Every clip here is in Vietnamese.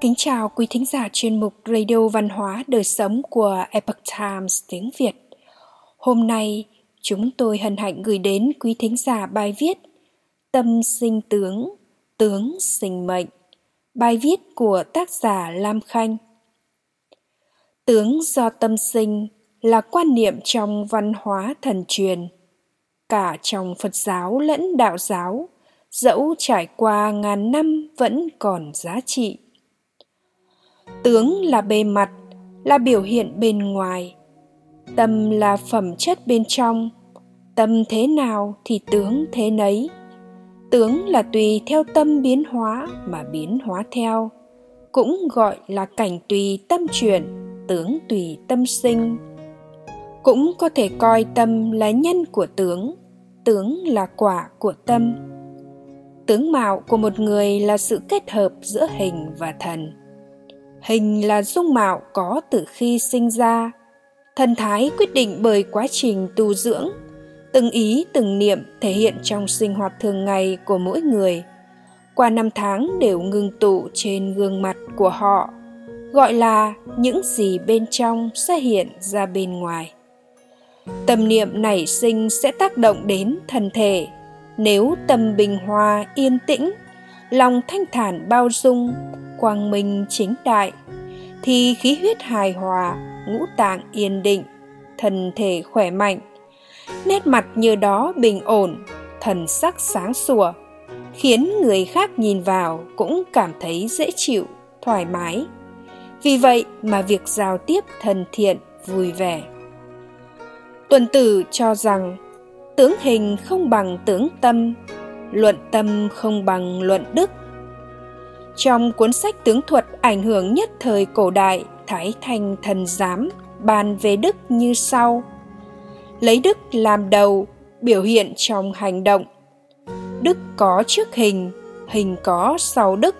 Kính chào quý thính giả chuyên mục Radio Văn hóa Đời Sống của Epoch Times tiếng Việt. Hôm nay, chúng tôi hân hạnh gửi đến quý thính giả bài viết Tâm sinh tướng, tướng sinh mệnh. Bài viết của tác giả Lam Khanh. Tướng do tâm sinh là quan niệm trong văn hóa thần truyền, cả trong Phật giáo lẫn đạo giáo, dẫu trải qua ngàn năm vẫn còn giá trị tướng là bề mặt, là biểu hiện bên ngoài. Tâm là phẩm chất bên trong. Tâm thế nào thì tướng thế nấy. Tướng là tùy theo tâm biến hóa mà biến hóa theo, cũng gọi là cảnh tùy tâm chuyển, tướng tùy tâm sinh. Cũng có thể coi tâm là nhân của tướng tướng là quả của tâm. Tướng mạo của một người là sự kết hợp giữa hình và thần hình là dung mạo có từ khi sinh ra. Thần thái quyết định bởi quá trình tu dưỡng. Từng ý, từng niệm thể hiện trong sinh hoạt thường ngày của mỗi người. Qua năm tháng đều ngưng tụ trên gương mặt của họ, gọi là những gì bên trong sẽ hiện ra bên ngoài. Tâm niệm nảy sinh sẽ tác động đến thân thể. Nếu tâm bình hòa, yên tĩnh, lòng thanh thản bao dung quang minh chính đại, thì khí huyết hài hòa, ngũ tạng yên định, thân thể khỏe mạnh. Nét mặt như đó bình ổn, thần sắc sáng sủa, khiến người khác nhìn vào cũng cảm thấy dễ chịu, thoải mái. Vì vậy mà việc giao tiếp thân thiện, vui vẻ. Tuần tử cho rằng, tướng hình không bằng tướng tâm, luận tâm không bằng luận đức trong cuốn sách tướng thuật ảnh hưởng nhất thời cổ đại Thái Thanh Thần Giám bàn về đức như sau. Lấy đức làm đầu, biểu hiện trong hành động. Đức có trước hình, hình có sau đức,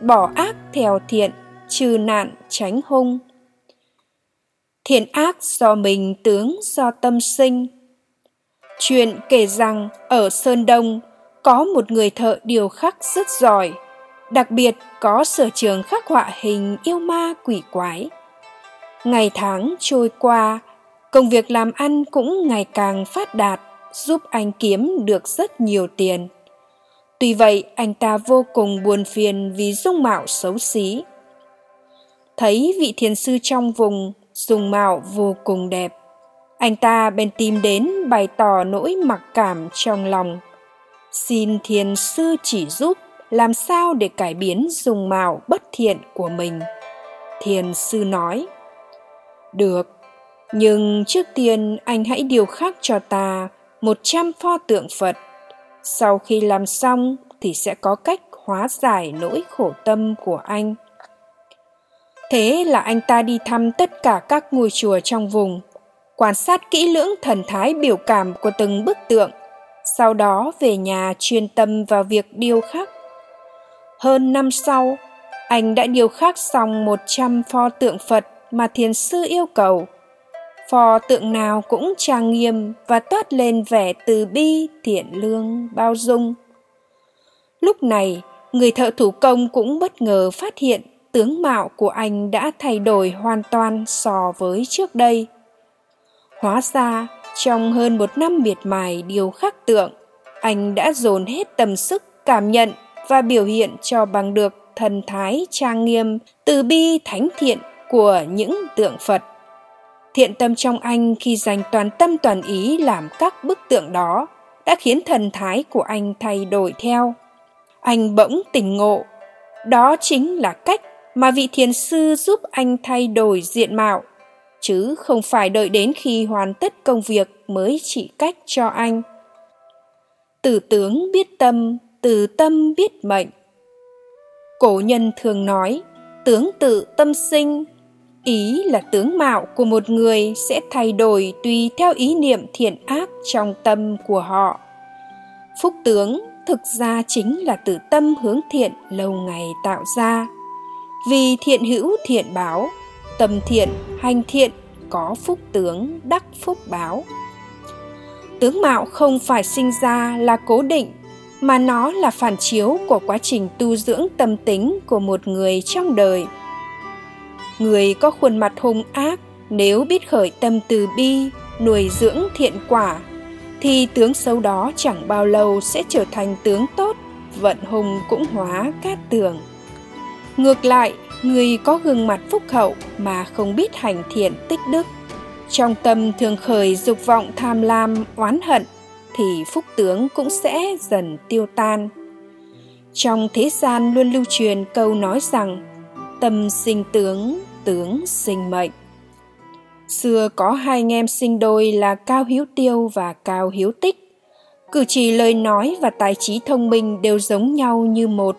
bỏ ác theo thiện, trừ nạn tránh hung. Thiện ác do mình tướng do tâm sinh. Chuyện kể rằng ở Sơn Đông có một người thợ điều khắc rất giỏi, đặc biệt có sở trường khắc họa hình yêu ma quỷ quái. Ngày tháng trôi qua, công việc làm ăn cũng ngày càng phát đạt, giúp anh kiếm được rất nhiều tiền. Tuy vậy, anh ta vô cùng buồn phiền vì dung mạo xấu xí. Thấy vị thiền sư trong vùng dung mạo vô cùng đẹp, anh ta bèn tìm đến bày tỏ nỗi mặc cảm trong lòng. Xin thiền sư chỉ giúp làm sao để cải biến dùng màu bất thiện của mình? Thiền sư nói, được, nhưng trước tiên anh hãy điều khắc cho ta một trăm pho tượng phật. Sau khi làm xong thì sẽ có cách hóa giải nỗi khổ tâm của anh. Thế là anh ta đi thăm tất cả các ngôi chùa trong vùng, quan sát kỹ lưỡng thần thái biểu cảm của từng bức tượng, sau đó về nhà chuyên tâm vào việc điêu khắc hơn năm sau, anh đã điêu khắc xong 100 pho tượng Phật mà thiền sư yêu cầu. Pho tượng nào cũng trang nghiêm và toát lên vẻ từ bi, thiện lương, bao dung. Lúc này, người thợ thủ công cũng bất ngờ phát hiện tướng mạo của anh đã thay đổi hoàn toàn so với trước đây. Hóa ra, trong hơn một năm miệt mài điều khắc tượng, anh đã dồn hết tâm sức cảm nhận và biểu hiện cho bằng được thần thái trang nghiêm, từ bi thánh thiện của những tượng Phật. Thiện tâm trong anh khi dành toàn tâm toàn ý làm các bức tượng đó đã khiến thần thái của anh thay đổi theo. Anh bỗng tỉnh ngộ, đó chính là cách mà vị thiền sư giúp anh thay đổi diện mạo, chứ không phải đợi đến khi hoàn tất công việc mới chỉ cách cho anh. Tử tướng biết tâm từ tâm biết mệnh. Cổ nhân thường nói, tướng tự tâm sinh, ý là tướng mạo của một người sẽ thay đổi tùy theo ý niệm thiện ác trong tâm của họ. Phúc tướng thực ra chính là từ tâm hướng thiện lâu ngày tạo ra. Vì thiện hữu thiện báo, tâm thiện, hành thiện, có phúc tướng, đắc phúc báo. Tướng mạo không phải sinh ra là cố định mà nó là phản chiếu của quá trình tu dưỡng tâm tính của một người trong đời. Người có khuôn mặt hung ác, nếu biết khởi tâm từ bi, nuôi dưỡng thiện quả, thì tướng xấu đó chẳng bao lâu sẽ trở thành tướng tốt, vận hùng cũng hóa cát tường. Ngược lại, người có gương mặt phúc hậu mà không biết hành thiện tích đức, trong tâm thường khởi dục vọng tham lam, oán hận thì phúc tướng cũng sẽ dần tiêu tan. Trong thế gian luôn lưu truyền câu nói rằng, tâm sinh tướng tướng sinh mệnh. Xưa có hai anh em sinh đôi là cao hiếu tiêu và cao hiếu tích. Cử chỉ lời nói và tài trí thông minh đều giống nhau như một.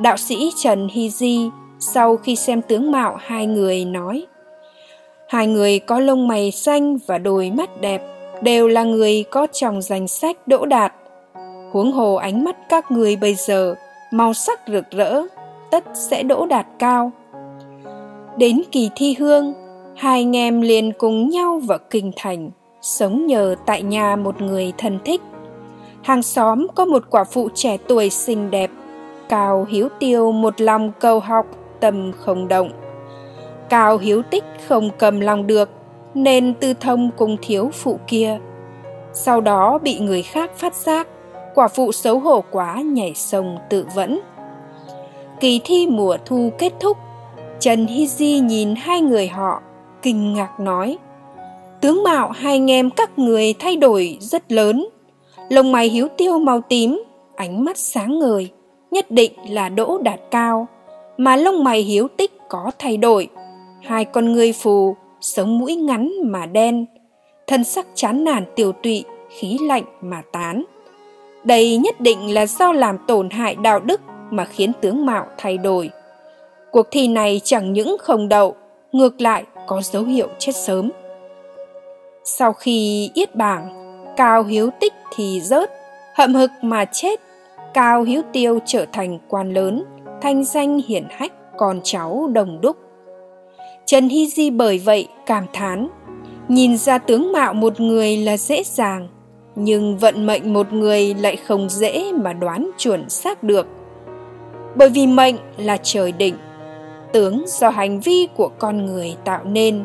Đạo sĩ trần hy di sau khi xem tướng mạo hai người nói, hai người có lông mày xanh và đôi mắt đẹp đều là người có trong danh sách đỗ đạt. Huống hồ ánh mắt các người bây giờ, màu sắc rực rỡ, tất sẽ đỗ đạt cao. Đến kỳ thi hương, hai anh em liền cùng nhau vào kinh thành, sống nhờ tại nhà một người thân thích. Hàng xóm có một quả phụ trẻ tuổi xinh đẹp, cao hiếu tiêu một lòng cầu học, tâm không động. Cao hiếu tích không cầm lòng được nên tư thông cùng thiếu phụ kia. Sau đó bị người khác phát giác, quả phụ xấu hổ quá nhảy sông tự vẫn. Kỳ thi mùa thu kết thúc, trần hi di nhìn hai người họ, kinh ngạc nói, tướng mạo hai anh em các người thay đổi rất lớn. Lông mày hiếu tiêu màu tím, ánh mắt sáng ngời, nhất định là đỗ đạt cao. Mà lông mày hiếu tích có thay đổi. Hai con ngươi phù sống mũi ngắn mà đen, thân sắc chán nản tiều tụy, khí lạnh mà tán. Đây nhất định là do làm tổn hại đạo đức mà khiến tướng mạo thay đổi. Cuộc thi này chẳng những không đậu, ngược lại có dấu hiệu chết sớm. Sau khi yết bảng, cao hiếu tích thì rớt, hậm hực mà chết, cao hiếu tiêu trở thành quan lớn, thanh danh hiển hách con cháu đồng đúc trần hy di bởi vậy cảm thán, nhìn ra tướng mạo một người là dễ dàng, nhưng vận mệnh một người lại không dễ mà đoán chuẩn xác được. Bởi vì mệnh là trời định, tướng do hành vi của con người tạo nên.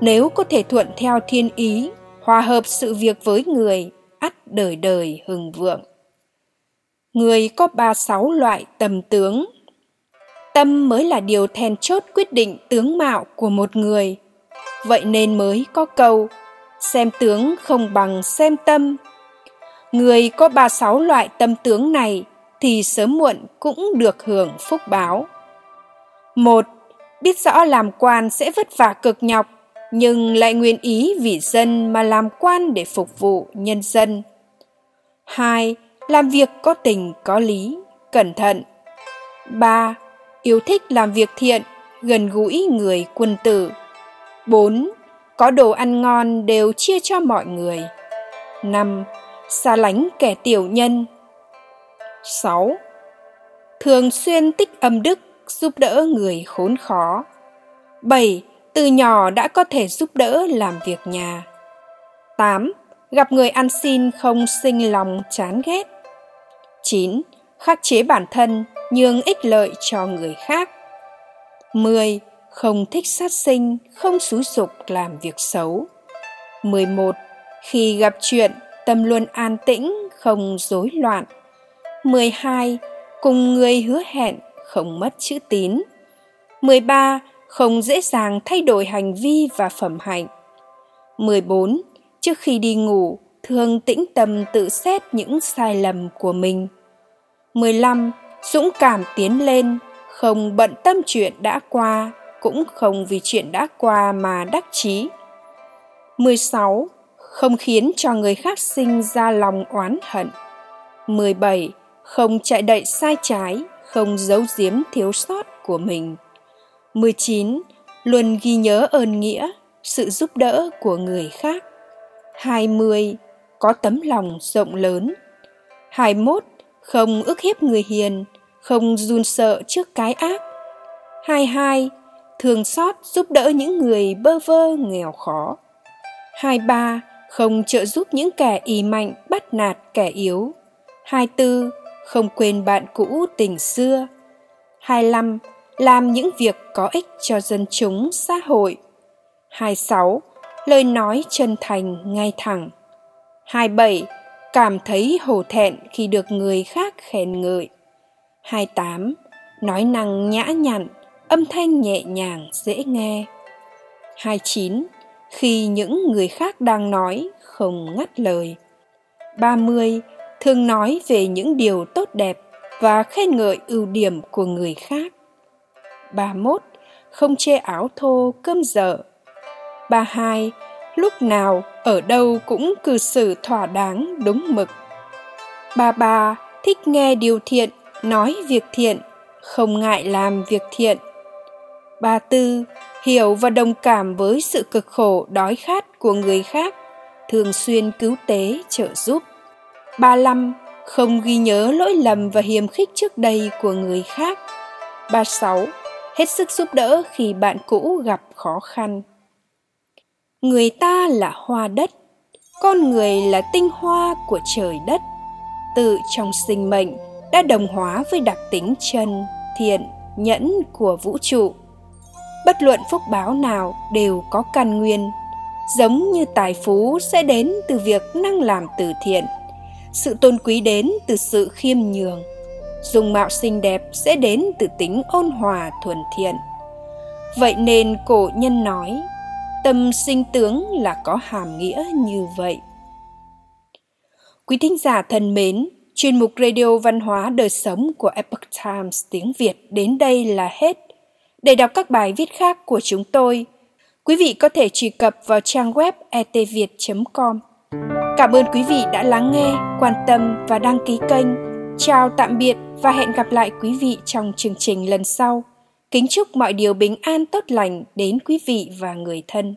Nếu có thể thuận theo thiên ý, hòa hợp sự việc với người, ắt đời đời hừng vượng. Người có ba sáu loại tầm tướng tâm mới là điều then chốt quyết định tướng mạo của một người. Vậy nên mới có câu, xem tướng không bằng xem tâm. Người có ba sáu loại tâm tướng này thì sớm muộn cũng được hưởng phúc báo. Một, biết rõ làm quan sẽ vất vả cực nhọc, nhưng lại nguyện ý vì dân mà làm quan để phục vụ nhân dân. Hai, làm việc có tình có lý, cẩn thận. Ba yêu thích làm việc thiện gần gũi người quân tử. Bốn có đồ ăn ngon đều chia cho mọi người. Năm xa lánh kẻ tiểu nhân. Sáu thường xuyên tích âm đức giúp đỡ người khốn khó. Bảy từ nhỏ đã có thể giúp đỡ làm việc nhà. Tám gặp người ăn xin không sinh lòng chán ghét. 9. Khắc chế bản thân, nhường ích lợi cho người khác. 10. Không thích sát sinh, không xúi dục làm việc xấu. 11. Khi gặp chuyện, tâm luôn an tĩnh, không rối loạn. 12. Cùng người hứa hẹn, không mất chữ tín. 13. Không dễ dàng thay đổi hành vi và phẩm hạnh. 14. Trước khi đi ngủ, thường tĩnh tâm tự xét những sai lầm của mình. 15. Dũng cảm tiến lên, không bận tâm chuyện đã qua, cũng không vì chuyện đã qua mà đắc chí. 16. Không khiến cho người khác sinh ra lòng oán hận. 17. Không chạy đậy sai trái, không giấu giếm thiếu sót của mình. 19. Luôn ghi nhớ ơn nghĩa, sự giúp đỡ của người khác. 20 có tấm lòng rộng lớn. 21. Không ức hiếp người hiền, không run sợ trước cái ác. 22. Thường xót giúp đỡ những người bơ vơ nghèo khó. 23. Không trợ giúp những kẻ ỉ mạnh bắt nạt kẻ yếu. 24. Không quên bạn cũ tình xưa 25. Làm những việc có ích cho dân chúng xã hội 26. Lời nói chân thành ngay thẳng 27. Cảm thấy hổ thẹn khi được người khác khen ngợi 28. Nói năng nhã nhặn, âm thanh nhẹ nhàng dễ nghe 29. Khi những người khác đang nói, không ngắt lời 30. Thường nói về những điều tốt đẹp và khen ngợi ưu điểm của người khác 31. Không chê áo thô cơm dở 32. Lúc nào, ở đâu cũng cư xử thỏa đáng đúng mực 33. Thích nghe điều thiện, nói việc thiện, không ngại làm việc thiện 34. Hiểu và đồng cảm với sự cực khổ đói khát của người khác, thường xuyên cứu tế trợ giúp 35. Không ghi nhớ lỗi lầm và hiềm khích trước đây của người khác 36 hết sức giúp đỡ khi bạn cũ gặp khó khăn. Người ta là hoa đất, con người là tinh hoa của trời đất. Tự trong sinh mệnh đã đồng hóa với đặc tính chân, thiện, nhẫn của vũ trụ. Bất luận phúc báo nào đều có căn nguyên, giống như tài phú sẽ đến từ việc năng làm từ thiện, sự tôn quý đến từ sự khiêm nhường dung mạo xinh đẹp sẽ đến từ tính ôn hòa thuần thiện vậy nên cổ nhân nói tâm sinh tướng là có hàm nghĩa như vậy. Quý thính giả thân mến, chuyên mục radio văn hóa đời sống của epoch times tiếng việt đến đây là hết. Để đọc các bài viết khác của chúng tôi, quý vị có thể truy cập vào trang web etviet com. Cảm ơn quý vị đã lắng nghe, quan tâm và đăng ký kênh. Chào tạm biệt và hẹn gặp lại quý vị trong chương trình lần sau. Kính chúc mọi điều bình an tốt lành đến quý vị và người thân.